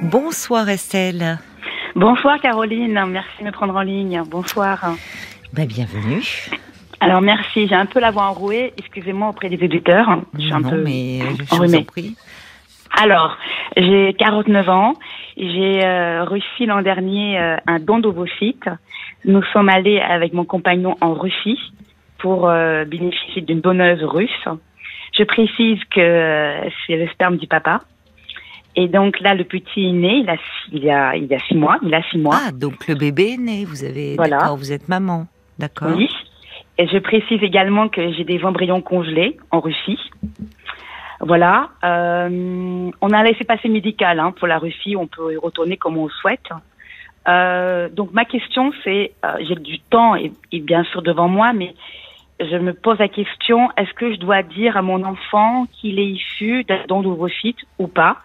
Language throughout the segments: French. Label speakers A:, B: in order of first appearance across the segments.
A: Bonsoir Estelle.
B: Bonsoir Caroline, merci de me prendre en ligne. Bonsoir.
A: Bah, bienvenue.
B: Alors merci, j'ai un peu la voix enrouée, excusez-moi auprès des éditeurs.
A: Je suis un peu mais je vous en prie.
B: Alors, j'ai 49 ans, j'ai euh, reçu l'an dernier euh, un don d'ovocytes. Nous sommes allés avec mon compagnon en Russie pour euh, bénéficier d'une donneuse russe. Je précise que c'est le sperme du papa. Et donc là, le petit est né, il a, il a, il a six mois. Il a six mois.
A: Ah, donc le bébé est né. Vous avez,
B: voilà.
A: vous êtes maman, d'accord.
B: Oui. Et je précise également que j'ai des embryons congelés en Russie. Voilà. Euh, on a laissé passer médical hein, pour la Russie. On peut y retourner comme on le souhaite. Euh, donc ma question, c'est, euh, j'ai du temps et, et, bien sûr devant moi, mais je me pose la question est-ce que je dois dire à mon enfant qu'il est issu d'un don d'ovocytes ou pas?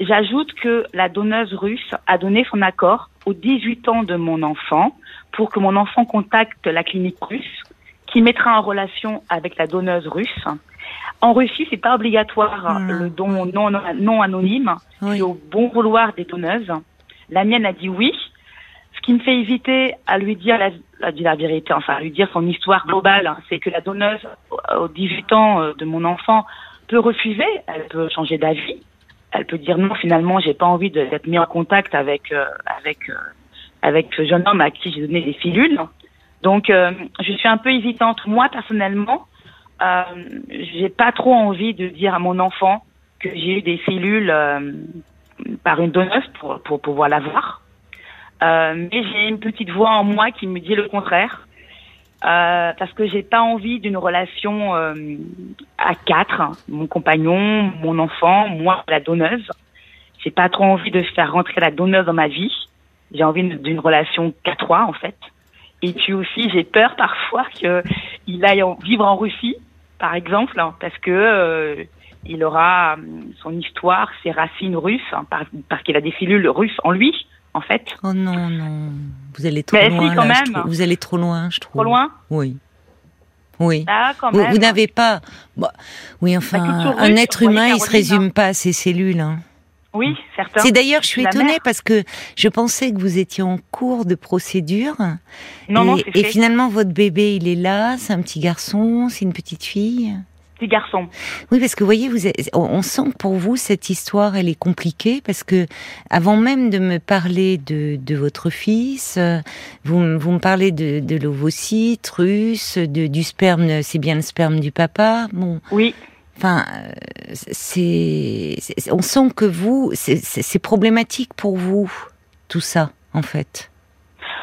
B: J'ajoute que la donneuse russe a donné son accord aux 18 ans de mon enfant pour que mon enfant contacte la clinique russe qui mettra en relation avec la donneuse russe. En Russie, c'est pas obligatoire
A: Mmh.
B: le don non, non anonyme,
A: Oui.
B: c'est au bon vouloir des donneuses. La mienne a dit oui, ce qui me fait hésiter à lui dire la, à dire la vérité, enfin à lui dire son histoire globale, hein, c'est que la donneuse aux 18 ans euh, de mon enfant peut refuser, elle peut changer d'avis, elle peut dire non finalement j'ai pas envie d'être mis en contact avec euh, avec euh, avec ce jeune homme à qui j'ai donné des filules. Donc euh, je suis un peu hésitante moi personnellement. J'ai pas trop envie de dire à mon enfant que j'ai eu des cellules euh, par une donneuse pour pour pouvoir l'avoir. Mais j'ai une petite voix en moi qui me dit le contraire. Euh, parce que j'ai pas envie d'une relation euh, à quatre, hein. mon compagnon, mon enfant, moi, la donneuse. J'ai pas trop envie de faire rentrer la donneuse dans ma vie. J'ai envie d'une- relation qu'à trois, en fait. Et puis aussi, j'ai peur parfois qu'il aille en- vivre en Russie, par exemple, hein, parce que euh, il aura hum, son histoire, ses racines russes, hein, par- parce qu'il a des cellules russes en lui, en fait.
A: Oh non, non. Vous allez trop
B: Mais si,
A: loin.
B: quand
A: là, je
B: même.
A: trouve. Vous allez trop loin, je trouve.
B: Trop loin
A: Oui. Oui.
B: Ah, quand
A: Vous, vous n'avez pas. Bah, oui, enfin, un être humain, il se résume pas à ses cellules. hein.
B: Oui, certains.
A: C'est d'ailleurs, je suis
B: La
A: étonnée
B: mère.
A: parce que je pensais que vous étiez en cours de procédure.
B: Non,
A: et,
B: non, c'est
A: et
B: fait.
A: finalement, votre bébé, il est là. C'est un petit garçon, c'est une petite fille.
B: Petit garçon.
A: Oui, parce que vous voyez, vous êtes- on sent que pour vous cette histoire, elle est compliquée parce que avant même de me parler de, de votre fils, euh, vous, me- vous me parlez de, de l'ovocyte russe, de, du sperme, c'est bien le sperme du papa. Bon,
B: Oui.
A: enfin, euh, c'est, on sent que vous, c'est- problématique pour vous tout ça, en fait.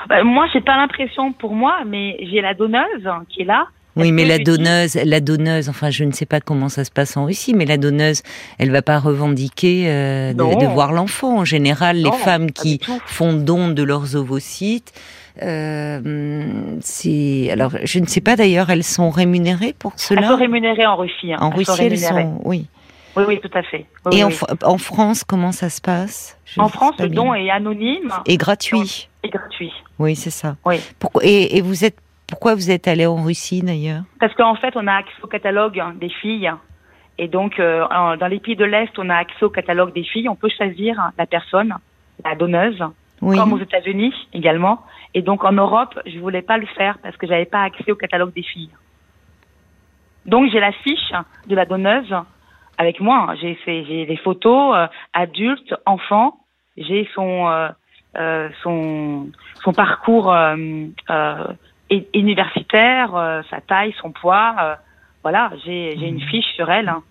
B: Bah, moi, j'ai pas l'impression pour moi, mais j'ai la donneuse qui est là.
A: Oui, mais la donneuse, la donneuse, enfin, je ne sais pas comment ça se passe en Russie, mais la donneuse, elle va pas revendiquer euh, de, voir l'enfant. En général, les femmes qui font don de leurs ovocytes, euh, c'est, alors, je ne sais pas d'ailleurs, elles sont rémunérées pour
B: Elles sont
A: cela.
B: rémunérées en Russie. hein.
A: En
B: Elles sont
A: Russie, elles sont, oui.
B: Oui, oui, tout à fait. Oui,
A: Et
B: oui,
A: en, France, comment ça se passe? Je
B: En France, le
A: bien.
B: don est anonyme
A: Et gratuit.
B: et gratuit.
A: Oui, c'est ça.
B: Oui.
A: Pourquoi, et, et vous êtes, pourquoi vous êtes allé en Russie d'ailleurs
B: Parce qu'en fait, on a accès au catalogue des filles. Et donc, euh, dans les pays de l'Est, on a accès au catalogue des filles. On peut choisir la personne, la donneuse,
A: Oui.
B: comme aux États-Unis également. Et donc, en Europe, je voulais pas le faire parce que j'avais pas accès au catalogue des filles. Donc, j'ai la fiche de la donneuse avec moi. J'ai des photos euh, adultes, enfants. J'ai son euh, son son parcours universitaire, euh, sa taille, son poids. euh, voilà, j'ai une fiche sur elle. hein.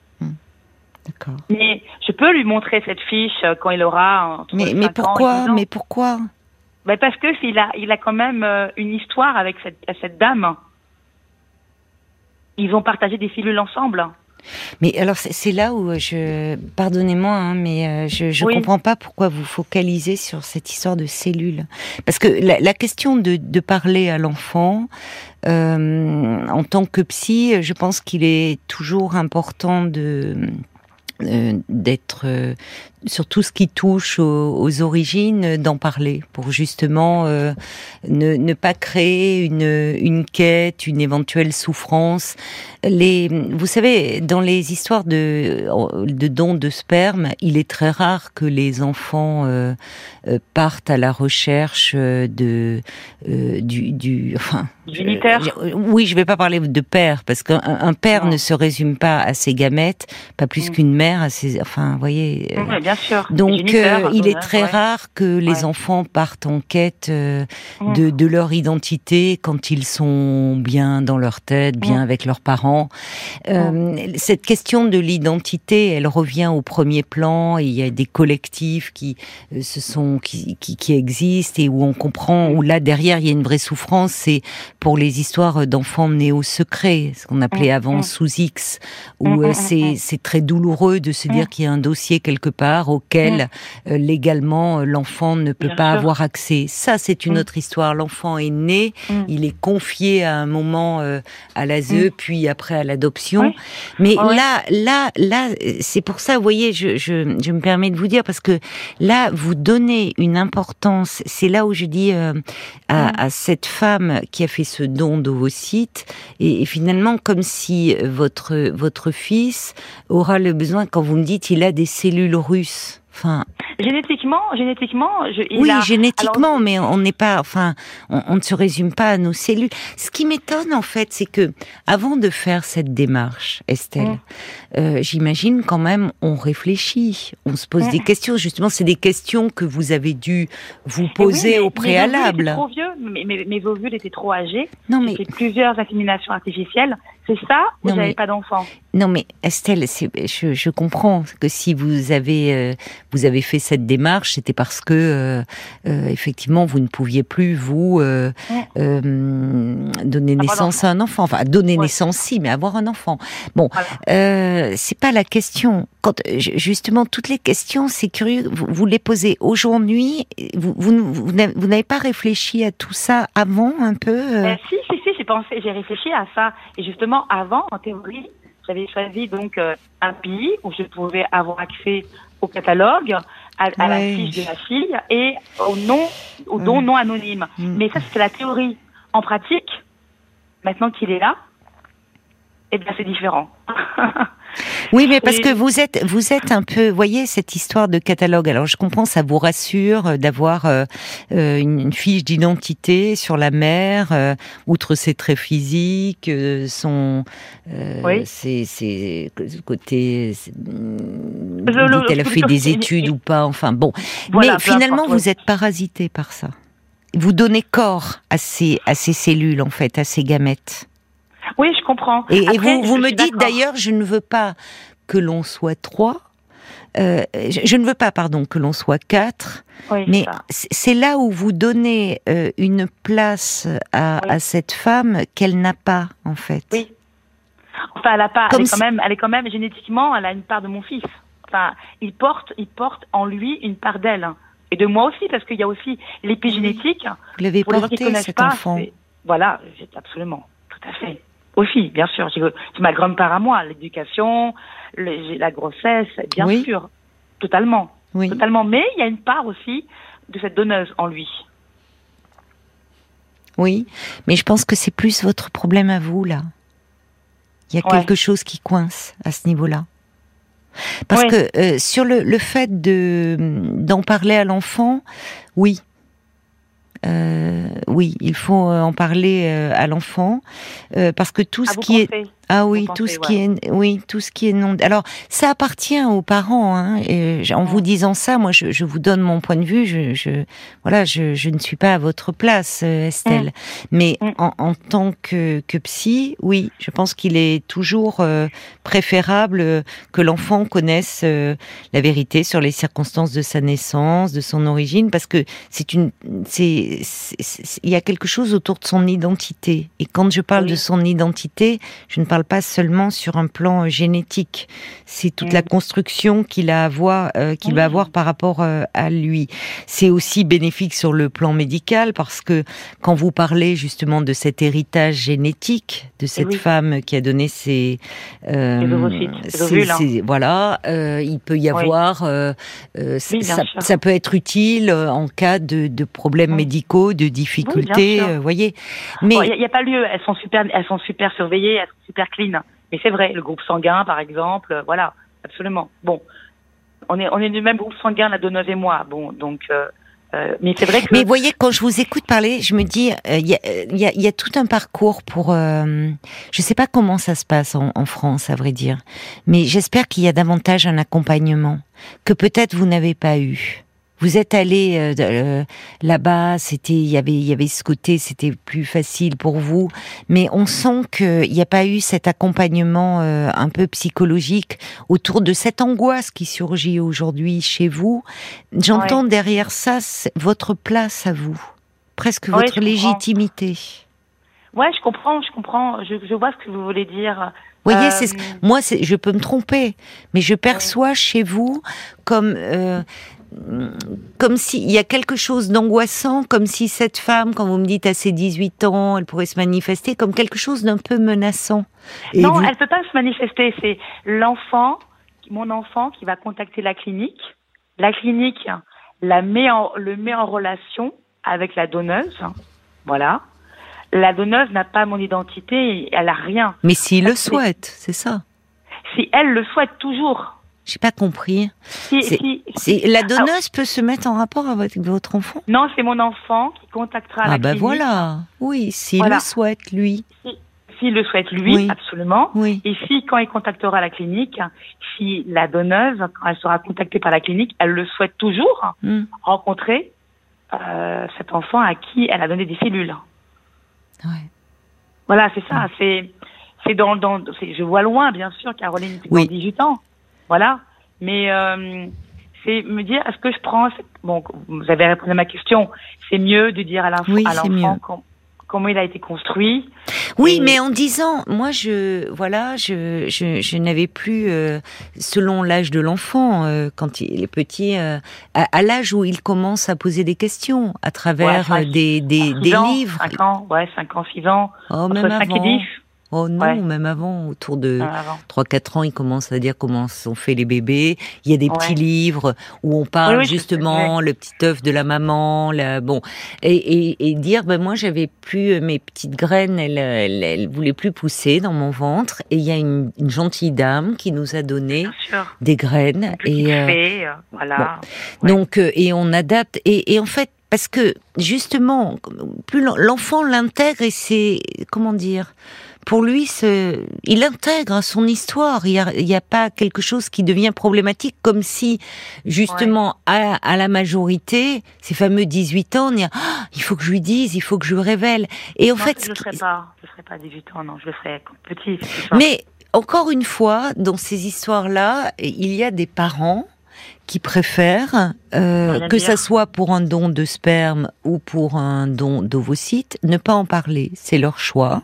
A: D'accord.
B: Mais je peux lui montrer cette fiche euh, quand il aura entre
A: Mais,
B: 5
A: mais pourquoi
B: 10 ans.
A: Mais pourquoi?
B: Parce que il a, il a quand même une histoire avec cette, cette dame. Ils ont partagé des cellules ensemble.
A: Mais alors c'est là où je, pardonnez-moi, hein, mais euh, je
B: Oui.
A: comprends pas pourquoi vous focalisez sur cette histoire de cellules. Parce que la, la question de, de parler à l'enfant, euh, en tant que psy, je pense qu'il est toujours important de euh, d'être euh, sur tout ce qui touche aux, origines, d'en parler pour justement euh, ne, ne, pas créer une, une quête, une éventuelle souffrance. Les, vous savez, dans les histoires de, de dons de sperme, il est très rare que les enfants euh, euh partent à la recherche de euh, du, du enfin oui, je vais pas parler de père parce qu'un père ne se résume pas à ses gamètes, pas plus mm. qu'une mère à ses. Enfin, vous voyez.
B: Bien sûr.
A: Donc, euh, il est très rare que les enfants partent en quête euh, mm. de, de, leur identité quand ils sont bien dans leur tête, bien mm. avec leurs parents. Euh, cette question de l'identité, elle revient au premier plan. Et il y a des collectifs qui se sont qui, qui, qui existent et où on comprend où là derrière il y a une vraie souffrance. C'est pour les histoires d'enfants nés au secret, ce qu'on appelait mm, avant mm. sous X, où mm, euh, c'est c'est très douloureux de se dire qu'il y a un dossier quelque part auquel euh, légalement euh, l'enfant ne peut pas avoir accès. Ça, c'est une autre histoire. L'enfant est né, il est confié à un moment à l'ASE, puis après à l'adoption. Mais là, là, là, c'est pour ça, vous voyez, je, je, je me permets de vous dire parce que là, vous donnez une importance. C'est là où je dis à, à cette femme qui a fait ce don d'ovocytes et, et finalement comme si votre votre fils aura le besoin quand vous me dites il a des cellules russes. Enfin,
B: génétiquement, génétiquement, je,
A: oui, génétiquement, mais on n'est pas, enfin, on, ne se résume pas à nos cellules. Ce qui m'étonne en fait, c'est que avant de faire cette démarche, Estelle, mm. euh, j'imagine quand même, on réfléchit, on se pose mm. des questions. Justement, c'est des questions que vous avez dû vous poser au préalable.
B: Mes trop vieux, mes, mes, ovules étaient trop âgés. Non mais plusieurs inséminations artificielles. C'est ça ou vous n'avez pas d'enfant?
A: Non mais Estelle, je, je, comprends que si vous avez euh, vous avez fait cette démarche, c'était parce que euh, euh, effectivement vous ne pouviez plus vous euh, donner naissance à un enfant. Enfin, donner naissance si, mais avoir un enfant. Bon, c'est pas la question. Quand justement toutes les questions, c'est curieux. Vous, les posez aujourd'hui. Vous, vous, vous n'avez pas réfléchi à tout ça avant un peu
B: Si, si, si, j'ai pensé, j'ai réfléchi à ça. Et justement, avant, en théorie, j'avais choisi donc un pays où je pouvais avoir accès au catalogue, à, la fiche de la fille et au nom, au don non anonyme. Mm. Mais ça, c'est la théorie. En pratique, maintenant qu'il est là, eh bien, c'est différent.
A: Oui, mais parce que vous êtes, vous êtes un peu, voyez, cette histoire de catalogue. Alors, je comprends, ça vous rassure euh, d'avoir euh, euh, une, fiche d'identité sur la mère, outre ses traits physiques, son, oui. ses, ses côtés, elle a fait des études ou pas, enfin bon. mais finalement, vous êtes parasité par ça. Vous donnez corps à ces, à ces cellules, en fait, à ces gamètes.
B: Oui, je comprends.
A: Et, vous, vous me dites d'ailleurs, je ne veux pas que l'on soit trois. Euh, je, ne veux pas, pardon, que l'on soit quatre, mais c'est là où vous donnez euh, une place à, à cette femme qu'elle n'a pas, en fait.
B: Oui. Enfin, elle a pas. elle, est quand même, elle est quand même génétiquement, elle a une part de mon fils. Enfin, il porte, il porte en lui une part d'elle et de moi aussi, parce qu'il y a aussi l'épigénétique.
A: Vous l'avez porté cet enfant.
B: Voilà, absolument, tout à fait. Aussi, bien sûr. C'est ma grande part à moi, l'éducation, la grossesse, bien sûr, totalement. Oui. Totalement. Mais il y a une part aussi de cette donneuse en lui.
A: Oui, mais je pense que c'est plus votre problème à vous, là. Il y a quelque chose qui coince à ce niveau-là. Parce que euh, sur le, le fait de d'en parler à l'enfant, oui, euh, oui, il faut euh, en parler euh, à l'enfant parce que tout ce qui est ah oui, tout ce qui est, oui, tout ce qui est non. Alors, ça appartient aux parents. Hein, et en vous disant ça, moi, je, je, vous donne mon point de vue. Je, je voilà, je, je, ne suis pas à votre place, euh, Estelle. Mm. Mais mm. en, en, tant que, que psy, oui, je pense qu'il est toujours euh, préférable que l'enfant connaisse euh, la vérité sur les circonstances de sa naissance, de son origine, parce que c'est une, c'est, il y a quelque chose autour de son identité. Et quand je parle de son identité, je ne parle pas seulement sur un plan génétique. C'est toute la construction qu'il a à avoir, qu'il va avoir par rapport à lui. C'est aussi bénéfique sur le plan médical parce que quand vous parlez justement de cet héritage génétique de cette femme qui a donné ses, voilà, il peut y avoir, ça, peut être utile en cas de, de problèmes médicaux, de difficultés, vous voyez.
B: Mais il n'y a, pas lieu. Elles sont super, elles sont super surveillées, elles sont super clean. Mais c'est vrai, le groupe sanguin, par exemple, voilà, absolument. Bon, on est on est du même groupe sanguin, la donneuse et moi. Bon, donc. Euh, euh, mais c'est vrai que.
A: Mais vous voyez, quand je vous écoute parler, je me dis, il euh, y, a, y, a, y, a, tout un parcours pour. je ne sais pas comment ça se passe en, en France, à vrai dire, mais j'espère qu'il y a davantage un accompagnement que peut-être vous n'avez pas eu. Vous êtes allé euh, euh, là-bas, c'était, il y avait, il y avait ce côté, c'était plus facile pour vous, mais on sent qu'il n'y a pas eu cet accompagnement euh, un peu psychologique autour de cette angoisse qui surgit aujourd'hui chez vous. J'entends derrière ça votre place à vous, presque votre légitimité.
B: Ouais, je comprends, je comprends, je, je, vois ce que vous voulez dire.
A: Vous voyez, c'est moi, je peux me tromper, mais je perçois chez vous comme comme s'il y a quelque chose d'angoissant, comme si cette femme, quand vous me dites à ses 18 ans, elle pourrait se manifester comme quelque chose d'un peu menaçant.
B: non, elle elle peut pas se manifester. C'est l'enfant, mon enfant, qui va contacter la clinique. La clinique la met en, le met en relation avec la donneuse. Voilà. La donneuse n'a pas mon identité, elle a rien.
A: Mais s'il le souhaite, c'est ça.
B: Si elle le souhaite toujours.
A: J'ai pas compris. la donneuse peut se mettre en rapport avec votre enfant?
B: Non, c'est mon enfant qui contactera ah la
A: ben voilà. Oui, s'il le souhaite, lui.
B: S'il le souhaite, lui, absolument.
A: Oui.
B: Et si, quand il contactera la clinique, si la donneuse, quand elle sera contactée par la clinique, elle le souhaite toujours, hmm. rencontrer euh, cet enfant à qui elle a donné des cellules.
A: Ouais.
B: Voilà, c'est ça. C'est, c'est dans, dans je vois loin, bien sûr, Caroline, oui. 18 ans. Voilà. Mais euh, c'est me dire, est-ce que je prends... Bon, vous avez répondu à ma question. C'est mieux de dire à l'enfant comment il a été construit.
A: Oui, mais en disant, moi, je, voilà, je, je, n'avais plus, euh, selon l'âge de l'enfant, euh, quand il est petit, à, l'âge où il commence à poser des questions à travers des, des, des livres.
B: 5 ans, ouais, 5 ans, 6 ans.
A: Oh, même 5 et 10. Oh non, même avant, autour de 3-4 ans, il commence à dire comment sont faits les bébés. Il y a des petits livres où on parle justement le petit œuf de la maman, la, bon, et, et, dire, ben moi j'avais plus euh, mes petites graines, elles, elles, voulaient plus pousser dans mon ventre, et il y a une, gentille dame qui nous a donné des graines
B: et euh, euh, voilà.
A: Donc et on adapte. Et, et en fait parce que justement, plus l'enfant l'intègre et c'est comment dire pour lui, il intègre son histoire. Il n'y a, pas quelque chose qui devient problématique, comme si, justement, à, la majorité, ces fameux 18 ans, il, ah, il faut que je lui dise, il faut que je lui révèle. Et en fait,
B: je ne ferai pas, je ferai pas 18 ans, non, je le ferai petit.
A: Mais encore une fois, dans ces histoires-là, il y a des parents qui préfèrent, euh, que ça soit pour un don de sperme ou pour un don d'ovocyte, ne pas en parler. C'est leur choix.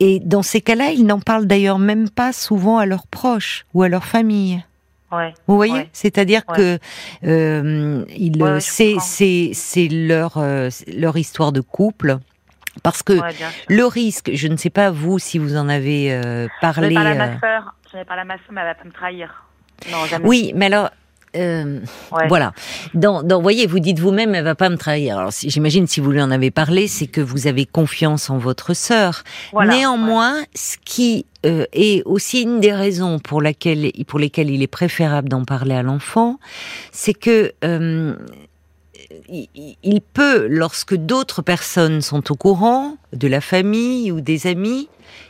A: Et dans ces cas-là, ils n'en parlent d'ailleurs même pas souvent à leurs proches ou à leur famille.
B: Ouais,
A: Vous voyez, c'est-à-dire que euh, il, c'est c'est c'est leur euh, leur histoire de couple. Parce que le risque, je ne sais pas vous si vous en avez euh, parlé. Je
B: pas à ma sœur, je pas à ma sœur, mais elle va pas me trahir. Non, jamais.
A: Oui, mais alors euh, voilà. Dans, dans, voyez, vous dites vous-même, elle va pas me trahir. Alors, si, j'imagine, si vous lui en avez parlé, c'est que vous avez confiance en votre sœur. Néanmoins, ce qui euh, est aussi une des raisons pour laquelle, pour lesquelles il est préférable d'en parler à l'enfant, c'est que euh, il peut, lorsque d'autres personnes sont au courant, de la famille ou des amis,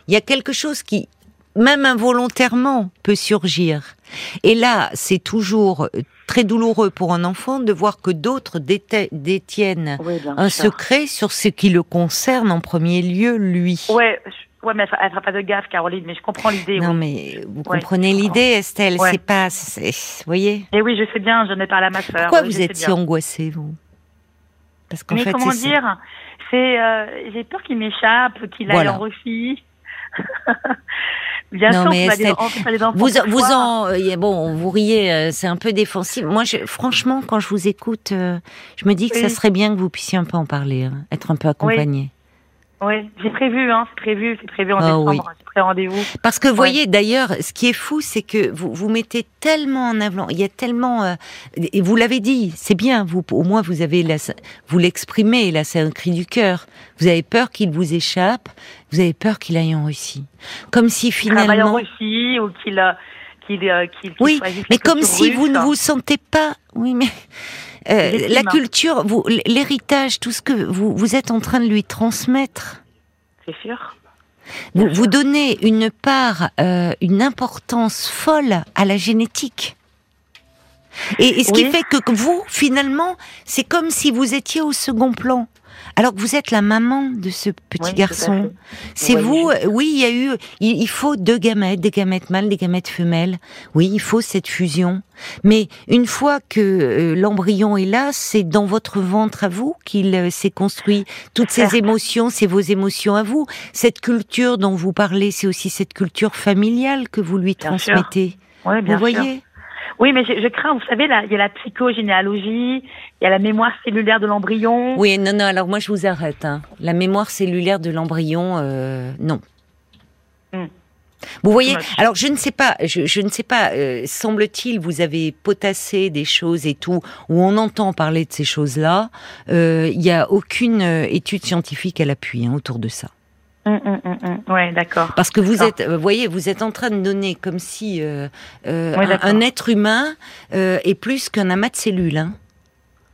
A: il y a quelque chose qui même involontairement, peut surgir. Et là, c'est toujours très douloureux pour un enfant de voir que d'autres détiennent un secret sur ce qui le concerne en premier lieu, lui.
B: Ouais, ouais mais elle fera pas de gaffe, Caroline, mais je comprends l'idée.
A: Non, mais vous comprenez l'idée, Estelle, c'est pas... Vous voyez
B: Et oui, je sais bien, je n'ai pas à ma soeur.
A: Pourquoi vous êtes si angoissée, vous?
B: Parce qu'en fait, comment dire? C'est... Euh, j'ai peur qu'il m'échappe, qu'il aille en refit.
C: Bien
A: Non,
C: sûr,
A: mais Estelle,
C: des enfants
A: Vous, vous en, euh, bon, vous riez, euh, c'est un peu défensif. Moi, je, franchement, quand je vous écoute, euh, je me dis que ça serait bien que vous puissiez un peu en parler, hein, être un peu accompagné.
C: Oui, j'ai prévu, hein, c'est prévu, c'est prévu en
A: Ah
C: décembre,
A: oui.
C: j'ai pris rendez-vous.
A: Parce que vous voyez, d'ailleurs, ce qui est fou, c'est que vous vous mettez tellement en avant. Il y a tellement, euh, et vous l'avez dit, c'est bien. Vous, au moins, vous avez la, vous l'exprimez. Là, c'est un cri du cœur. Vous avez peur qu'il vous échappe. Vous avez peur qu'il aille en Russie. Comme si
C: Travaille en
A: finalement.
C: Russie ou qu'il a, qu'il, euh, qu'il, qu'il
A: Oui, mais comme si vous ne vous sentez pas. Oui, mais euh, la culture, vous, l'héritage, tout ce que vous, vous êtes en train de lui transmettre.
C: C'est sûr.
A: Vous, donnez une part, euh, une importance folle à la génétique. Et, et ce qui fait que vous, finalement, c'est comme si vous étiez au second plan. Alors que vous êtes la maman de ce petit
C: Oui,
A: garçon. C'est vous,
C: je-
A: euh, oui, il y a eu, il, il faut deux gamètes, des gamètes mâles, des gamètes femelles. Oui, il faut cette fusion. Mais une fois que euh, l'embryon est là, c'est dans votre ventre à vous qu'il euh, s'est construit. Toutes ces émotions, c'est vos émotions à vous. Cette culture dont vous parlez, c'est aussi cette culture familiale que vous lui transmettez.
C: Ouais, bien
A: Vous
C: sûr. Oui, mais je, je crains, vous savez, là, il y a la psychogénéalogie, il y a la mémoire cellulaire de l'embryon.
A: Oui, non, non. Alors moi, je vous arrête. hein. La mémoire cellulaire de l'embryon, euh, non.
C: Hmm.
A: Vous voyez. Alors je ne sais pas, je, je ne sais pas. euh, Semble-t-il, vous avez potassé des choses et tout où on entend parler de ces choses-là. Euh, Il n'y a aucune euh, étude scientifique à l'appui hein, autour de ça.
C: Hum, hum, hum. Ouais, d'accord.
A: Parce que vous êtes, vous voyez, vous êtes en train de donner comme si euh, euh,
C: Oui,
A: un être humain euh, est plus qu'un amas de cellules. Hein.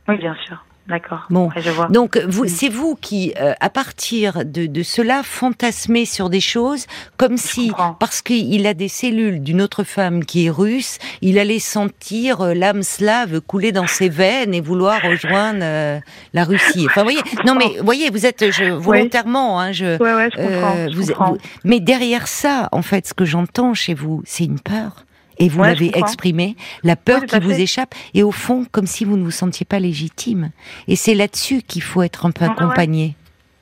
C: Oui, bien sûr. D'accord.
A: Bon.
C: Ouais, je vois.
A: Donc, vous,
C: Mm.
A: c'est vous qui, euh, à partir de, de cela, fantasmez sur des choses comme si,
C: comprends.
A: parce qu'il a des cellules d'une autre femme qui est russe, il allait sentir euh, l'âme slave couler dans ses veines et vouloir rejoindre euh, la Russie. Enfin, voyez, non mais, vous voyez, vous êtes je, volontairement, hein, je,
C: Ouais, ouais, je comprends.
A: euh,
C: je
A: vous-
C: comprends.
A: vous- mais derrière ça, en fait, ce que j'entends chez vous, c'est une peur. Et vous
C: Ouais,
A: l'avez exprimé, la peur
C: Oui,
A: qui vous
C: fait.
A: échappe, et au fond, comme si vous ne vous sentiez pas légitime. Et c'est là-dessus qu'il faut être un peu
C: ouais.
A: accompagné.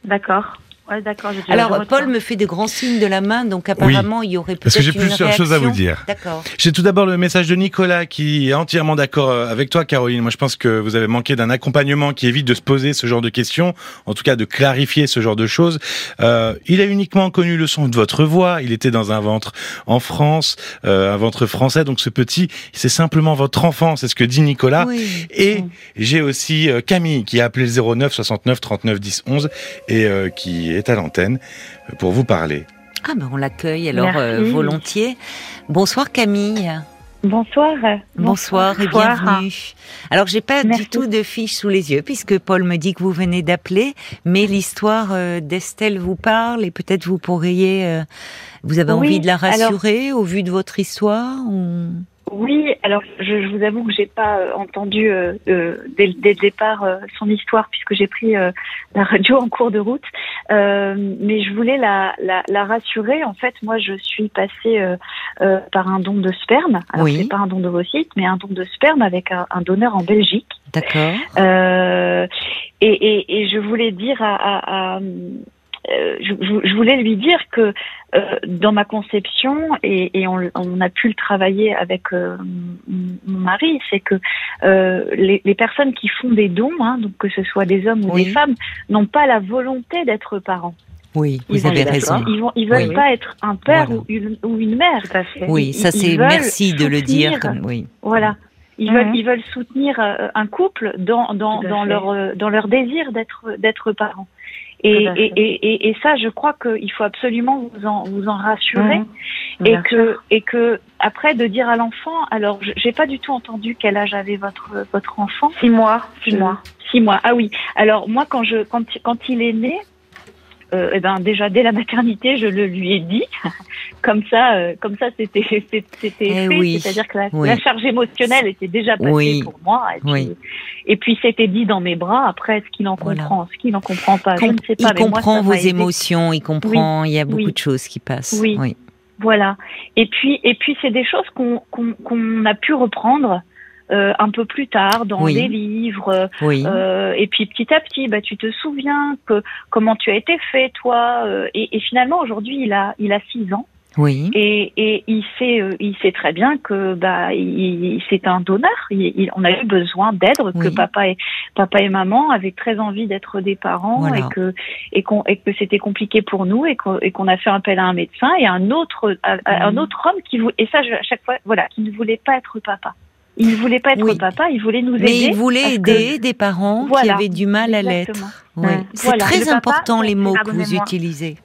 C: D'accord. Ouais, d'accord.
A: Alors. Paul me fait de grands signes de la main, donc apparemment, il y aurait peut-être
D: Parce que j'ai plusieurs choses à vous dire.
A: D'accord.
D: J'ai tout d'abord le message de Nicolas qui est entièrement d'accord euh, avec toi, Caroline. Moi, je pense que vous avez manqué d'un accompagnement qui évite de se poser ce genre de questions, en tout cas de clarifier ce genre de choses. Euh, il a uniquement connu le son de votre voix. Il était dans un ventre en France, euh, un ventre français. Donc, ce petit, c'est simplement votre enfant. C'est ce que dit Nicolas.
A: Oui.
D: Et j'ai aussi euh, Camille qui a appelé le 09 69 39 10 11 et euh, qui est à l'antenne pour vous parler.
A: Ah, ben on l'accueille alors euh, volontiers. Bonsoir Camille.
C: Bonsoir.
A: Bonsoir et
C: Bonsoir.
A: bienvenue. Alors j'ai pas du tout de fiche sous les yeux puisque Paul me dit que vous venez d'appeler, mais l'histoire euh, d'Estelle vous parle et peut-être vous pourriez, euh, vous avez
C: Oui,
A: envie de la
C: alors-
A: rassurer au vu de votre histoire ou...
C: Oui, alors je, je vous avoue que j'ai pas euh, entendu euh, euh, dès, le- dès le départ euh, son histoire puisque j'ai pris euh, la radio en cours de route, Euh, mais je voulais la, la, la rassurer. En fait, moi, je suis passée euh, euh, par un don de sperme. Alors
A: Oui.
C: c'est pas un don d'ovocytes, mais un don de sperme avec un, un donneur en Belgique.
A: D'accord.
C: Euh, et, et, et je voulais dire à, à- à- euh, je, voulais lui dire que euh, dans ma conception et, et on, on a pu le travailler avec euh, mon mari, c'est que euh, les, les personnes qui font des dons, hein, donc que ce soit des hommes ou
A: Oui.
C: des femmes, n'ont pas la volonté d'être parents.
A: Oui,
C: Ils
A: vous avez raison.
C: Ils, vont, ils veulent
A: Oui.
C: pas être un père
A: Voilà.
C: ou, une, ou une mère.
A: Oui,
C: Ils-
A: ça c'est merci de le dire.
C: soutenir.
A: Comme, oui.
C: Voilà. Ils veulent, ils veulent soutenir un couple dans, leur, dans leur désir d'être, d'être parents. Et, et, et, et, ça, je crois qu'il faut absolument vous en, vous en rassurer.
B: Mhm.
C: Et que, et que, après, de dire à l'enfant, alors, j'ai pas du tout entendu quel âge avait votre, votre enfant.
B: Six mois.
C: Six
B: Je-
C: mois. Six mois. Ah oui. Alors, moi, quand je, quand, quand il est né, euh, eh ben, déjà, dès la maternité, je le lui ai dit. comme ça, euh, comme ça, c'était, c'était
A: Eh
C: fait.
A: oui.
C: C'est-à-dire que la,
A: Oui.
C: la charge émotionnelle était déjà passée
A: Oui.
C: pour moi. Et puis,
A: Oui.
C: et puis c'était dit dans mes bras. Après, est-ce qu'il en
A: Voilà.
C: comprend, ce qu'il n'en comprend pas, je ne sais pas.
A: il
C: mais
A: comprend vos émotions, il comprend, il y a beaucoup de choses qui passent.
C: Oui. Voilà. Et puis, et puis c'est des choses qu'on qu'on qu'on a pu reprendre
B: euh, un peu plus tard dans
A: Oui.
B: des livres.
A: Oui.
B: Euh, et puis petit à petit, bah, tu te souviens que comment tu as été fait, toi. euh, et, et finalement, aujourd'hui, il a, il a six ans.
A: oui.
B: Et, et il sait, euh, il sait très bien que bah, il, c'est un donneur. Il, il- on a eu besoin d'aide, que papa et papa et maman avaient très envie d'être des parents
A: Voilà.
B: et que et qu'on et que c'était compliqué pour nous et qu'on et qu'on a fait appel à un médecin et un autre à- à- un autre homme qui voulait et ça je- à chaque fois voilà qui ne voulait pas être papa. Il ne voulait pas être
A: Oui.
B: papa, il voulait nous aider.
A: Mais il voulait
B: que-
A: aider des parents qui avaient du mal à l'être. Oui. C'est
B: Voilà.
A: très
B: Le papa,
A: important les mots que vous utilisez.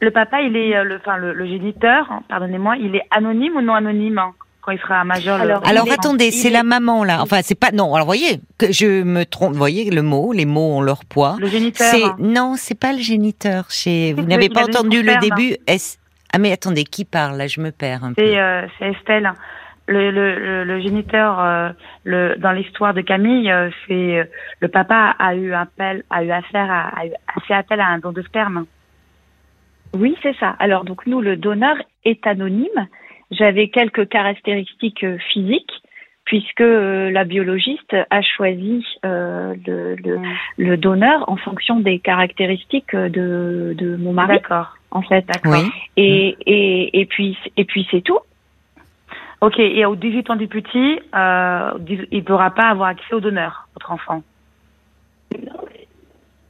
B: Le papa, il est euh, le, enfin le, le géniteur, hein, pardonnez-moi, il est anonyme ou non anonyme hein, quand il sera majeur. le-
A: Alors,
B: est-
A: attendez, c'est
B: est-
A: la maman là. Enfin, c'est pas non. Alors voyez que je me trompe. Vous voyez le mot, les mots ont leur poids.
B: Le géniteur.
A: C'est non, c'est pas le géniteur. Chez vous n'avez pas entendu le début. Est-ce- Ah mais attendez, qui parle là Je me perds un peu.
B: C'est euh, c'est Estelle. Le, le, le, géniteur, euh, le, dans l'histoire de Camille, euh, c'est euh, le papa a eu appel, a eu affaire à, a eu a fait appel à un don de sperme. Oui, c'est ça. Alors donc nous, le donneur est anonyme. J'avais quelques caractéristiques euh, physiques puisque euh, la biologiste a choisi euh, le, le, le donneur en fonction des caractéristiques de, de mon mari. D'accord. En fait.
A: Oui.
B: Et, et, et puis et puis c'est tout. Ok. Et aux 18 ans du petit, euh, il ne pourra pas avoir accès au donneur, votre enfant?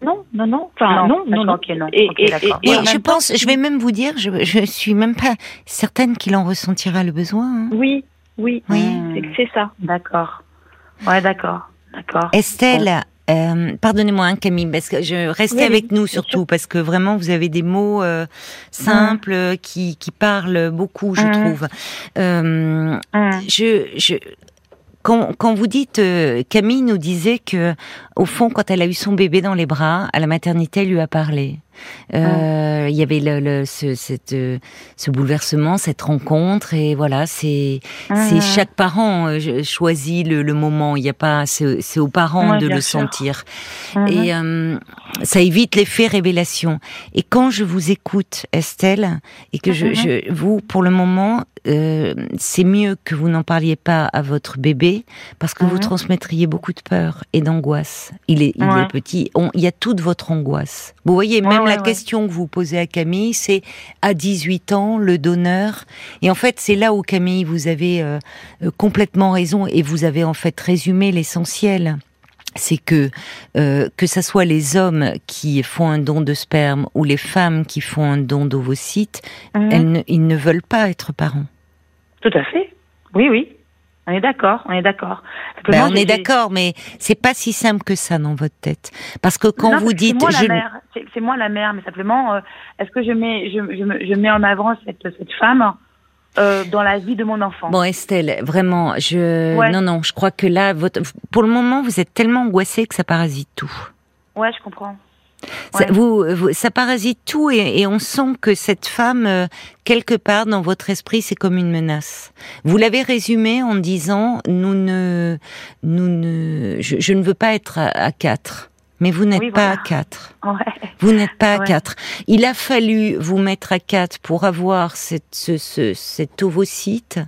B: Non, non, non. Enfin, non, non, non.
E: Ok, non.
B: Et,
E: Ok,
B: et- et- et
A: je pense, je vais même vous dire, je, je suis même pas certaine qu'il en ressentira le besoin. hein.
B: Oui, oui,
A: Oui.
B: c'est ça.
E: D'accord. Ouais, d'accord. D'accord.
A: Estelle, euh, pardonnez-moi hein, Camille, parce que je restez
B: Oui,
A: avec nous surtout parce que vraiment vous avez des mots euh, simples euh, qui, qui parlent beaucoup, je
B: Mhm.
A: trouve. Euh,
B: Hum.
A: je, je, quand, quand vous dites, euh, Camille nous disait que, au fond, quand elle a eu son bébé dans les bras, à la maternité, elle lui a parlé. Euh, Il y avait le, le- ce, cette, euh, ce bouleversement, cette rencontre, et voilà, c'est c'est
B: Mhm.
A: chaque parent euh, choisit le, le moment. Il n'y a pas, c'est aux parents de le
B: sûr.
A: sentir.
B: Mhm.
A: Et euh, ça évite l'effet révélation. Et quand je vous écoute, Estelle, et que je,
B: Mhm.
A: je vous, pour le moment, euh, c'est mieux que vous n'en parliez pas à votre bébé, parce que vous
B: Mhm.
A: transmettriez beaucoup de peur et d'angoisse. Il est, il est petit. On- il y a toute votre angoisse. Vous voyez, même
B: Ouais,
A: la
B: ouais,
A: question que vous posez à Camille, c'est à 18 ans, le donneur. Et en fait, c'est là où Camille, vous avez euh, euh, complètement raison, et vous avez en fait résumé l'essentiel c'est que euh, que ça soit les hommes qui font un don de sperme ou les femmes qui font un don d'ovocytes,
B: Mhm.
A: ils ne veulent pas être parents.
B: Tout à fait. Oui, oui. On est d'accord, on est d'accord.
A: Ben, on est d'accord, mais c'est pas si simple que ça dans votre tête. Parce que quand
B: Non,
A: vous
B: c'est
A: dites,
B: moi la
A: je-
B: mère, c'est c'est moi la mère, mais simplement, euh, est-ce que je mets, je, je, me- je mets en avant cette, cette femme euh, dans la vie de mon enfant?
A: Bon Estelle, vraiment, je
B: Ouais.
A: non non, je crois que là, votre... pour le moment, vous êtes tellement angoissée que ça parasite tout.
B: Ouais, je comprends.
A: Ça, vous, vous- ça parasite tout et, et on sent que cette femme, euh, quelque part dans votre esprit, c'est comme une menace. Vous l'avez résumé en disant nous ne, nous ne, je, je ne veux pas être à, à quatre. Mais vous n'êtes
B: Oui,
A: pas
B: voilà.
A: à quatre.
B: Ouais.
A: Vous n'êtes pas à quatre. Il a fallu vous mettre à quatre pour avoir cette, ce, ce- cet ovocyte.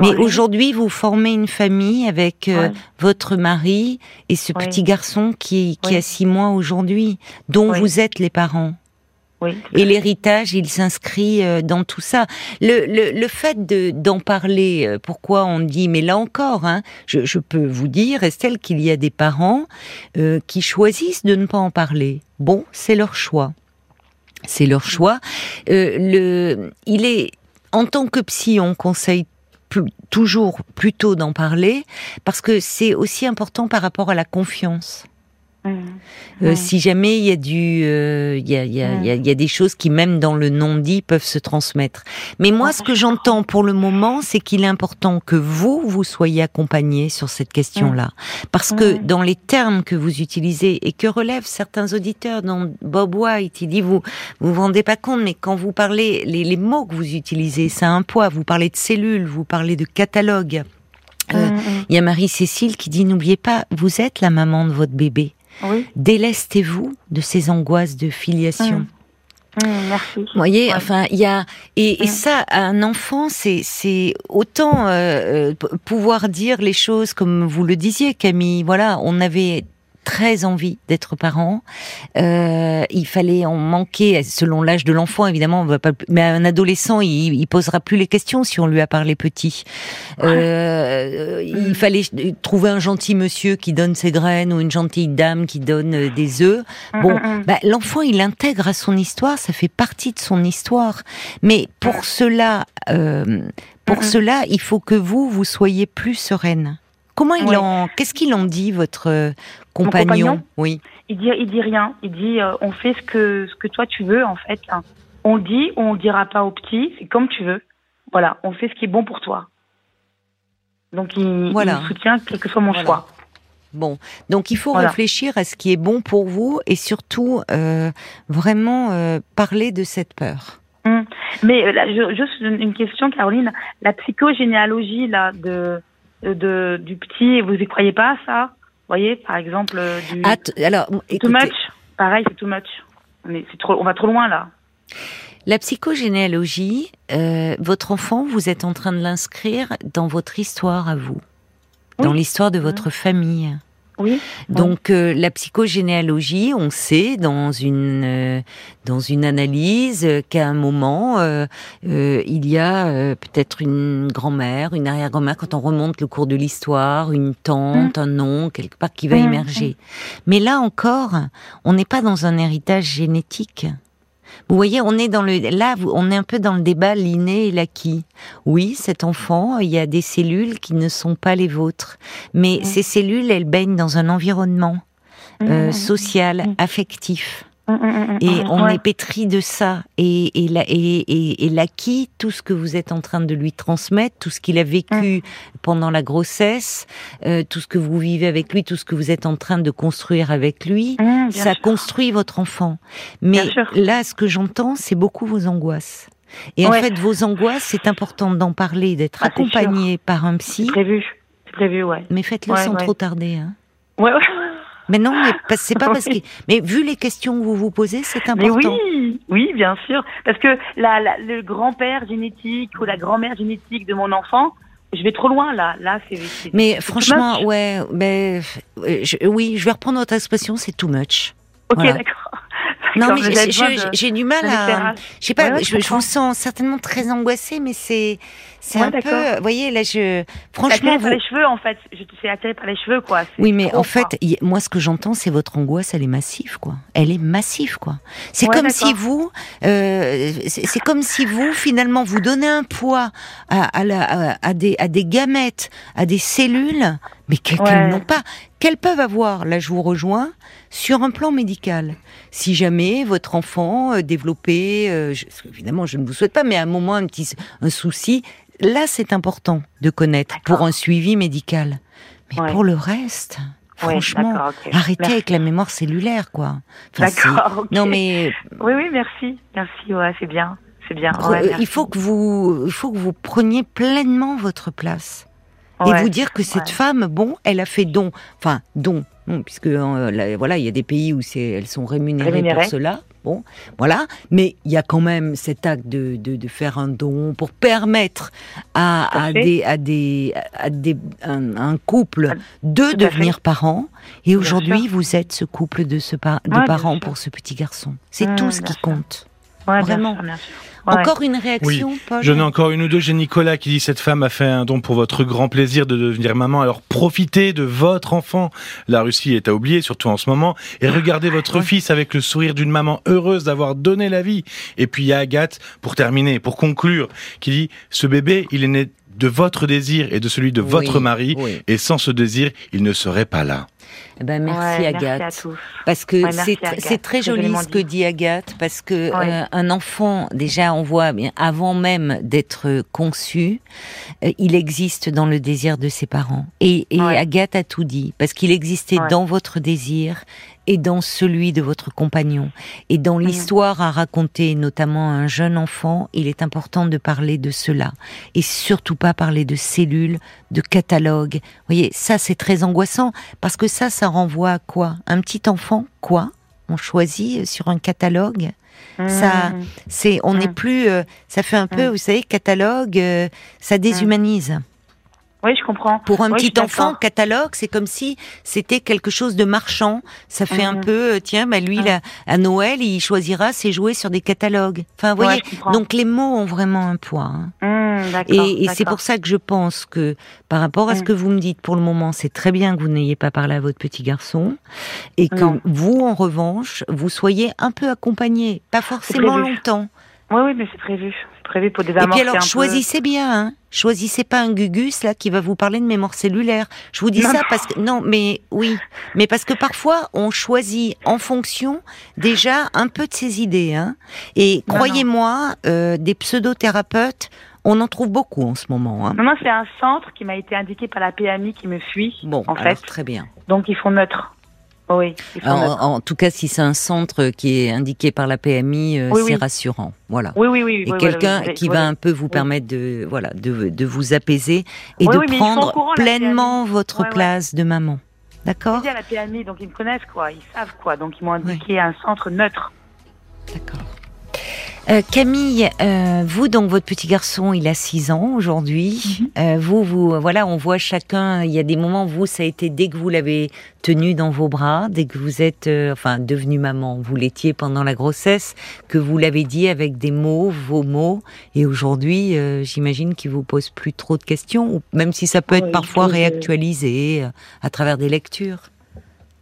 A: Mais
B: Ouais.
A: aujourd'hui, vous formez une famille avec euh, votre mari et ce petit garçon qui, qui a six mois aujourd'hui, dont vous êtes les parents. Et l'héritage, il s'inscrit euh, dans tout ça. Le, le, le fait de d'en parler, euh, pourquoi on dit, mais là encore, hein, je, peux vous dire, Estelle, qu'il y a des parents euh, qui choisissent de ne pas en parler. Bon, c'est leur choix. C'est leur choix. Le, il est, en tant que psy, on conseille toujours plutôt d'en parler parce que c'est aussi important par rapport à la confiance. Euh,
B: Ouais.
A: Si jamais il y a du, euh, il y, a, il y, a, il y a- il y a des choses qui même dans le non dit peuvent se transmettre. Mais moi, ce que j'entends pour le moment, c'est qu'il est important que vous vous soyez accompagné sur cette question-là, parce que dans les termes que vous utilisez et que relèvent certains auditeurs, dont Bob White, il dit vous vous vous rendez pas compte, mais quand vous parlez les, les mots que vous utilisez, ça a un poids. Vous parlez de cellules, vous parlez de catalogue. Euh. Il y a Marie-Cécile qui dit n'oubliez pas, vous êtes la maman de votre bébé
B: Oui.
A: délestez-vous de ces angoisses de filiation.
B: Mm.
E: Mmh, merci.
A: Vous voyez,
E: Ouais.
A: enfin, il y a et, et
E: Mm.
A: ça, un enfant, c'est c'est autant euh, euh, pouvoir dire les choses comme vous le disiez, Camille. Voilà, on avait très envie d'être parents. Euh, il fallait en manquer selon l'âge de l'enfant, évidemment. On va pas, mais un adolescent, il, il posera plus les questions si on lui a parlé petit. Euh, il fallait trouver un gentil monsieur qui donne ses graines ou une gentille dame qui donne euh, des œufs. Bon,
E: Mmh, mmh,
A: bah, l'enfant, il intègre à son histoire, ça fait partie de son histoire. Mais pour cela, euh, pour cela, il faut que vous, vous soyez plus sereine. Comment il
E: Ouais.
A: en, qu'est-ce qu'il en dit votre euh, compagnon,
E: compagnon
A: Oui.
E: Il dit, il dit rien. Il dit, euh, on fait ce que, ce que toi tu veux, en fait. hein. On dit on dira pas au petit, c'est comme tu veux. Voilà, on fait ce qui est bon pour toi. Donc il,
A: Voilà.
E: il me soutient quel que soit mon
A: Voilà.
E: choix.
A: Bon, donc il faut
E: Voilà.
A: réfléchir à ce qui est bon pour vous et surtout euh, vraiment euh, parler de cette peur.
E: Mais là, je- juste une une question, Caroline. La psychogénéalogie là de, de du petit, vous y croyez pas ça? Vous voyez, par exemple, euh, du
A: Ah, t- alors,
E: too much? Pareil, c'est too much. Mais c'est trop, on va trop loin là.
A: la psychogénéalogie, euh, votre enfant, vous êtes en train de l'inscrire dans votre histoire à vous, dans l'histoire de votre famille.
E: Oui.
A: Donc euh, la psychogénéalogie, on sait dans une euh, dans une analyse euh, qu'à un moment euh, euh, il y a euh, peut-être une grand-mère, une arrière-grand-mère quand on remonte le cours de l'histoire, une tante, un oncle quelque part qui va
E: Mm,
A: émerger. Mais là encore, on n'est pas dans un héritage génétique. Vous voyez, on est dans le là, on est un peu dans le débat l'inné et l'acquis. Oui, cet enfant, il y a des cellules qui ne sont pas les vôtres, mais ces cellules, elles baignent dans un environnement euh,
E: Mhm.
A: social,
E: Mm.
A: affectif, et
E: mm,
A: on
E: ouais.
A: est pétri de ça. Et, et, la- et, et, et l'acquis, tout ce que vous êtes en train de lui transmettre, tout ce qu'il a vécu pendant la grossesse, euh, tout ce que vous vivez avec lui, tout ce que vous êtes en train de construire avec lui,
E: Mm,
A: ça
E: sûr.
A: construit votre enfant. Mais là, ce que j'entends, c'est beaucoup vos angoisses. Et en fait, vos angoisses, c'est important d'en parler, d'être
E: Ah,
A: accompagné par un psy,
E: C'est prévu. C'est prévu, ouais.
A: mais faites-le
E: Ouais,
A: sans trop tarder. Hein.
E: Ouais.
A: Mais non, mais c'est pas parce que. Mais vu les questions que vous vous posez, c'est
E: Mais
A: important.
E: oui, oui, bien sûr. Parce que la, la- le grand-père génétique ou la grand-mère génétique de mon enfant, je vais trop loin là. Là, c'est.
A: Mais franchement,
E: much.
A: ouais, mais euh, je- oui, je vais reprendre votre expression, c'est too much.
E: Ok,
A: voilà.
E: d'accord.
A: Non,
E: D'accord,
A: mais j'ai- du mal à. Je sais pas,
E: Ouais, ouais,
A: je,
E: je
A: vous sens certainement très angoissée, mais c'est c'est
E: Ouais,
A: un peu. Vous voyez, là, je. Franchement,
E: attiré
A: vous.
E: par les cheveux en fait. Je suis attirée par les cheveux quoi.
A: Oui, mais
E: trop,
A: en fait, y- moi, ce que j'entends, c'est votre angoisse, elle est massive, quoi. Elle est massive, quoi. C'est comme si vous, euh, c'est comme si vous, finalement, vous donnez un poids à, à, la- à- à des, à des gamètes, à des cellules, mais qu'elles
E: Ouais.
A: n'ont pas, qu'elles peuvent avoir. Là, je vous rejoins sur un plan médical. Si jamais votre enfant euh, développait, euh, je- évidemment, je ne vous souhaite pas, mais à un moment un petit un souci, là, c'est important de connaître pour un suivi médical. Mais
E: Ouais.
A: pour le reste, franchement, arrêtez
E: Merci.
A: avec la mémoire cellulaire, quoi. Enfin,
E: D'accord.
A: Non, mais
E: Oui, oui, merci, merci. Ouais, c'est bien, c'est bien.
A: euh, il faut que vous, il faut que vous preniez pleinement votre place et vous dire que cette
E: ouais.
A: femme, bon, elle a fait don, enfin don, non, puisque euh, là, voilà, il y a des pays où elles sont rémunérées,
E: Rémunérées.
A: pour cela. Bon, voilà, mais il y a quand même cet acte de, de, de faire un don pour permettre à, des à des à des un, un couple
E: Ah,
A: de
E: tout
A: devenir parents. Et aujourd'hui, vous êtes ce couple de ce par- de
E: bien
A: parents pour ce petit garçon. C'est
E: Mmh,
A: tout ce qui
E: sûr.
A: compte.
E: Ouais,
A: vraiment.
E: Bien sûr, bien sûr. Ouais.
A: Encore une réaction, Paul
D: J'en ai encore une ou deux. J'ai Nicolas qui dit cette femme a fait un don pour votre grand plaisir de devenir maman. Alors profitez de votre enfant. La Russie est à oublier, surtout en ce moment. Et regardez votre fils avec le sourire d'une maman heureuse d'avoir donné la vie. Et puis il y a Agathe, pour terminer, pour conclure, qui dit ce bébé, il est né de votre désir et de celui de
A: Oui,
D: votre mari.
A: oui.
D: Et sans ce désir, il ne serait pas là.
A: Eh ben, merci
E: Ouais,
A: Agathe.
E: Merci à tous.
A: Parce que
E: Ouais,
A: c'est tr- très joli ce que
E: dit.
A: Agathe, parce que
E: Ouais.
A: euh, un enfant, déjà, on voit bien avant même d'être conçu, euh, il existe dans le désir de ses parents. Et. Agathe a tout dit, parce qu'il existait dans votre désir et dans celui de votre compagnon. Et dans l'histoire à raconter, notamment à un jeune enfant, il est important de parler de cela. Et surtout pas parler de cellules, de catalogues. Vous voyez, ça c'est très angoissant, parce que ça, ça renvoie à quoi? Un petit enfant, quoi? On choisit sur un catalogue? Ça, mmh. c'est, on n'est mmh. plus, euh, ça fait un peu, mmh. vous savez, catalogue, euh, ça déshumanise.
E: Oui, je comprends.
A: Pour un petit enfant, catalogue, c'est comme si c'était quelque chose de marchand. Ça fait un mhm. peu, euh, tiens, bah lui, à Noël, il choisira ses jouets sur des catalogues. Enfin, vous voyez, donc les mots ont vraiment un poids. Hein.
E: Mmh,
A: et, c'est pour ça que je pense que, par rapport à ce mmh. que vous me dites, pour le moment, c'est très bien que vous n'ayez pas parlé à votre petit garçon, et que vous, en revanche, vous soyez un peu accompagné, pas forcément longtemps.
E: Oui, oui, mais c'est prévu prévu pour
A: Et puis alors, choisissez bien, hein. Choisissez pas un gugus là qui va vous parler de mémoire cellulaire. Je vous dis ça parce que non, mais oui, mais parce que parfois on choisit en fonction déjà un peu de ses idées. Hein. Et croyez-moi, euh, des pseudothérapeutes, on en trouve beaucoup en ce moment. Hein.
E: Non, non, c'est un centre qui m'a été indiqué par la PMI qui me suit. Bon, en fait.
A: très bien.
E: Donc ils font neutre. Oui.
A: En, tout cas, si c'est un centre qui est indiqué par la PMI, euh, c'est rassurant. Voilà.
E: Oui, oui, oui.
A: Et quelqu'un qui va un peu vous permettre de, voilà, de, de vous apaiser et de prendre pleinement votre place de maman. D'accord
E: à la PMI, donc ils me connaissent, quoi. Ils savent, quoi. Donc ils m'ont indiqué un centre neutre.
A: D'accord. Euh, Camille, euh, vous donc votre petit garçon, il a 6 ans aujourd'hui. Mhm. Euh, vous, vous, voilà, on voit chacun. Il y a des moments, vous, ça a été dès que vous l'avez tenu dans vos bras, dès que vous êtes, enfin, devenu maman, vous l'étiez pendant la grossesse, que vous l'avez dit avec des mots, vos mots. Et aujourd'hui, j'imagine qu'il vous pose plus trop de questions, même si ça peut être parfois réactualisé à travers des lectures.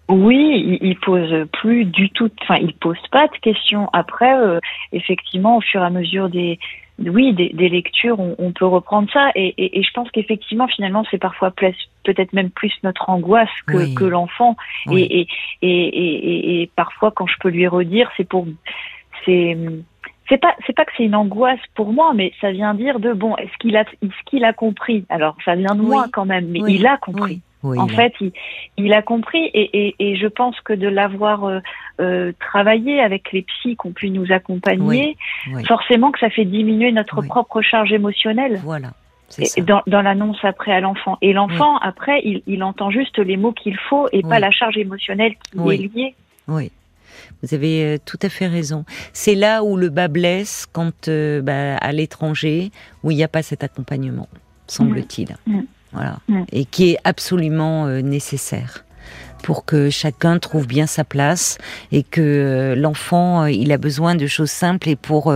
C: Oui, il, pose plus du tout, enfin, il pose pas de questions. Après, euh, effectivement, au fur et à mesure des, oui, des, lectures, on, peut reprendre ça. Et, je pense qu'effectivement, finalement, c'est parfois peut-être même plus notre angoisse que, l'enfant. Et, et, parfois, quand je peux lui redire, c'est pour, c'est, c'est pas, c'est pas que c'est une angoisse pour moi, mais ça vient dire de bon, est-ce qu'il a, est-ce qu'il a compris? Alors, ça vient de moi quand même, mais il a compris en fait, il, a compris et, je pense que de l'avoir euh, euh, travaillé avec les psys qui ont pu nous accompagner, forcément que ça fait diminuer notre propre charge émotionnelle.
A: Voilà.
C: Dans, dans l'annonce après à l'enfant. Et l'enfant, après, il, entend juste les mots qu'il faut et pas la charge émotionnelle qui est liée.
A: Oui. Vous avez euh, tout à fait raison. C'est là où le bas blesse quand bah, à l'étranger, où il n'y a pas cet accompagnement, semble-t-il. Mm. Mm voilà, et qui est absolument euh, nécessaire pour que chacun trouve bien sa place et que euh, l'enfant euh, il a besoin de choses simples et pour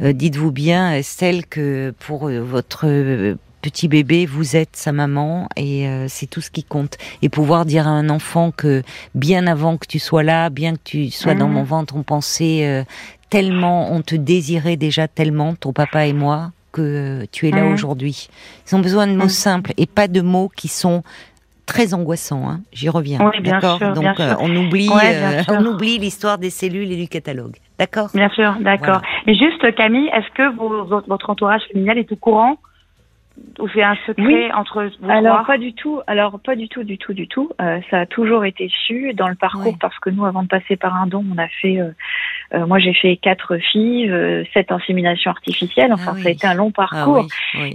A: dites-vous bien Estelle que pour votre petit bébé vous êtes sa maman et c'est tout ce qui compte. Et pouvoir dire à un enfant que bien avant que tu sois là bien que tu sois dans mm. mon ventre on pensait tellement on te désirait déjà tellement ton papa et moi que tu es là mmh. aujourd'hui. Ils ont besoin de mots mmh. simples et pas de mots qui sont très angoissants. Hein. J'y reviens. d'accord. Donc euh, on oublie, euh, on oublie l'histoire des cellules et du catalogue. D'accord.
E: Bien sûr, d'accord. Mais juste Camille, est-ce que votre entourage familial est au courant ou c'est un secret entre vous
C: Alors pas du tout. Alors pas du tout, du tout, du tout. Euh, ça a toujours été su dans le parcours parce que nous, avant de passer par un don, on a fait euh, moi, j'ai fait quatre filles, euh, sept inséminations artificielles. Enfin, ah ça a été un long ah parcours,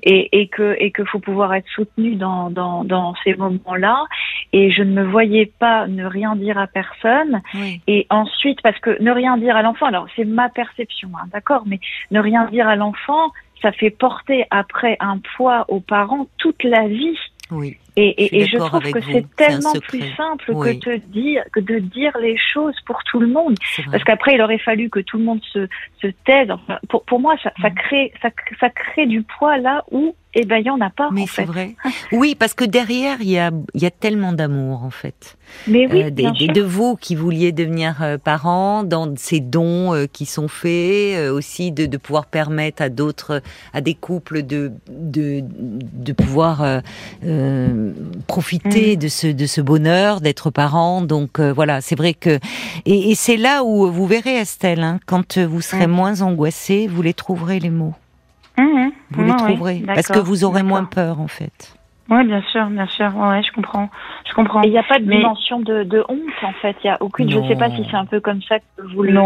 C: et, et que et que faut pouvoir être soutenu dans dans, dans ces moments-là. Et je ne me voyais pas ne rien dire à personne. Et ensuite, parce que ne rien dire à l'enfant, alors c'est ma perception, hein, d'accord, mais ne rien dire à l'enfant, ça fait porter après un poids aux parents toute la vie.
A: Oui.
C: Et, et, je trouve que c'est tellement plus simple que, te dire, que de dire les choses pour tout le monde. Parce qu'après, il aurait fallu que tout le monde se, se taise. Enfin, pour, pour moi, ça, ça, mm. crée, ça, ça crée du poids là où eh ben, il y en a pas.
A: Mais c'est vrai. Oui, parce que derrière, il y a, y a tellement d'amour, en fait.
C: Mais oui, euh,
A: des, de vous qui vouliez devenir euh, parents, dans ces dons euh, qui sont faits, euh, aussi de, de, pouvoir permettre à d'autres, à des couples de, de, de pouvoir profiter mm. de ce, de ce bonheur d'être parents. Donc voilà, c'est vrai que et, et c'est là où vous verrez Estelle, hein, quand vous serez mm. moins angoissée, vous les trouverez les mots.
C: Mhm.
A: Vous les trouverez. parce que vous aurez moins peur, en fait.
E: Oui, bien sûr, bien sûr. Ouais, je comprends. Je comprends.
C: il n'y a pas de dimension de, de, honte, en fait. Il y a aucune. Je ne sais pas si c'est un peu comme ça que vous le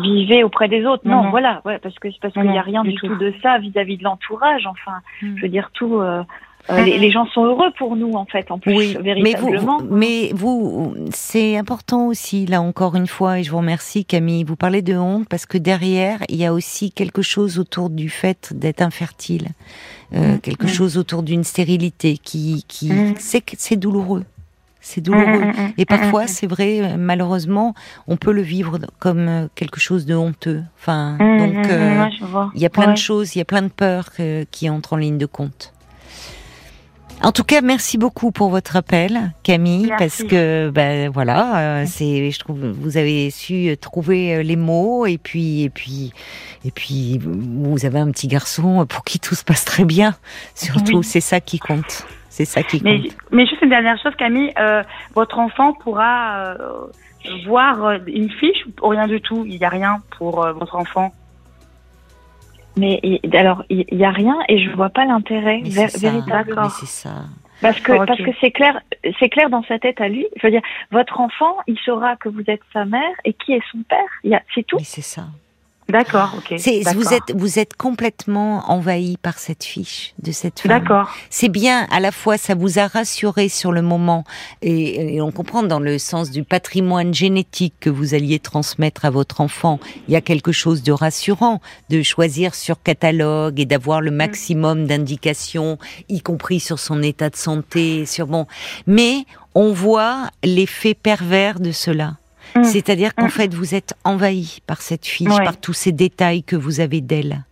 C: vivez auprès des autres. Non, voilà. Ouais, parce que c'est parce qu'il n'y a rien du tout, de ça vis-à-vis de l'entourage. Enfin, mm. je veux dire tout. Euh, Euh, les, gens sont heureux pour nous, en fait, en plus, oui, véritablement.
A: Mais vous, mais vous c'est important aussi, là encore une fois, et je vous remercie Camille, vous parlez de honte parce que derrière, il y a aussi quelque chose autour du fait d'être infertile, euh, mm. quelque mm. chose autour d'une stérilité qui, qui mm. c'est douloureux. C'est douloureux. Et parfois, c'est vrai, euh, malheureusement, on peut le vivre comme quelque chose de honteux. Enfin, donc, il y a plein de choses, il y a plein de peurs qui entrent en ligne de compte. En tout cas, merci beaucoup pour votre appel, Camille, parce que ben voilà, euh, c'est, je trouve, vous avez su trouver euh, les mots et puis et puis et puis vous avez un petit garçon pour qui tout se passe très bien. Surtout, c'est ça qui compte. C'est ça qui
B: compte. Mais, juste une dernière chose, Camille, euh, votre enfant pourra voir une fiche ou rien du tout? Il n'y a rien pour votre enfant?
C: Mais alors, il n'y a rien et je vois pas l'intérêt véritablement.
A: c'est ça.
C: Parce que parce que c'est clair, c'est clair dans sa tête à lui. Je veux dire, votre enfant, il saura que vous êtes sa mère et qui est son père. C'est tout.
A: c'est ça.
B: D'accord, ok.
A: Vous êtes, vous êtes complètement envahi par cette fiche de cette femme.
B: D'accord.
A: C'est bien, à la fois, ça vous a rassuré sur le moment, et, on comprend dans le sens du patrimoine génétique que vous alliez transmettre à votre enfant, il y a quelque chose de rassurant de choisir sur catalogue et d'avoir le maximum d'indications, y compris sur son état de santé, sur bon. Mais on voit l'effet pervers de cela Mm. C'est-à-dire qu'en mm. fait, vous êtes envahi par cette fiche, par tous ces détails que vous avez d'elle.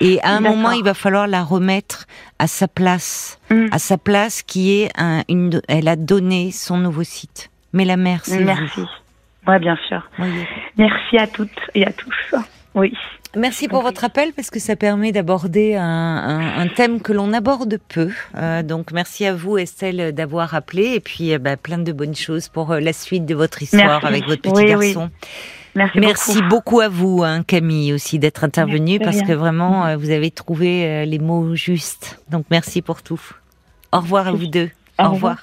A: Et à un moment, il va falloir la remettre à sa place, mm. à sa place qui est un, une. Elle a donné son nouveau site. Mais la mère, c'est
B: Merci. Oui, bien sûr. Merci à toutes et à tous. Oui.
A: Merci pour votre appel parce que ça permet d'aborder un, thème que l'on aborde peu. Euh, donc merci à vous Estelle d'avoir appelé et puis euh, bah, plein de bonnes choses pour euh, la suite de votre histoire avec votre petit garçon.
B: Merci,
A: Merci beaucoup. à vous, hein, Camille, aussi d'être intervenue parce que vraiment vous avez trouvé les mots justes. Donc merci pour tout. Au revoir à vous deux. Au, revoir.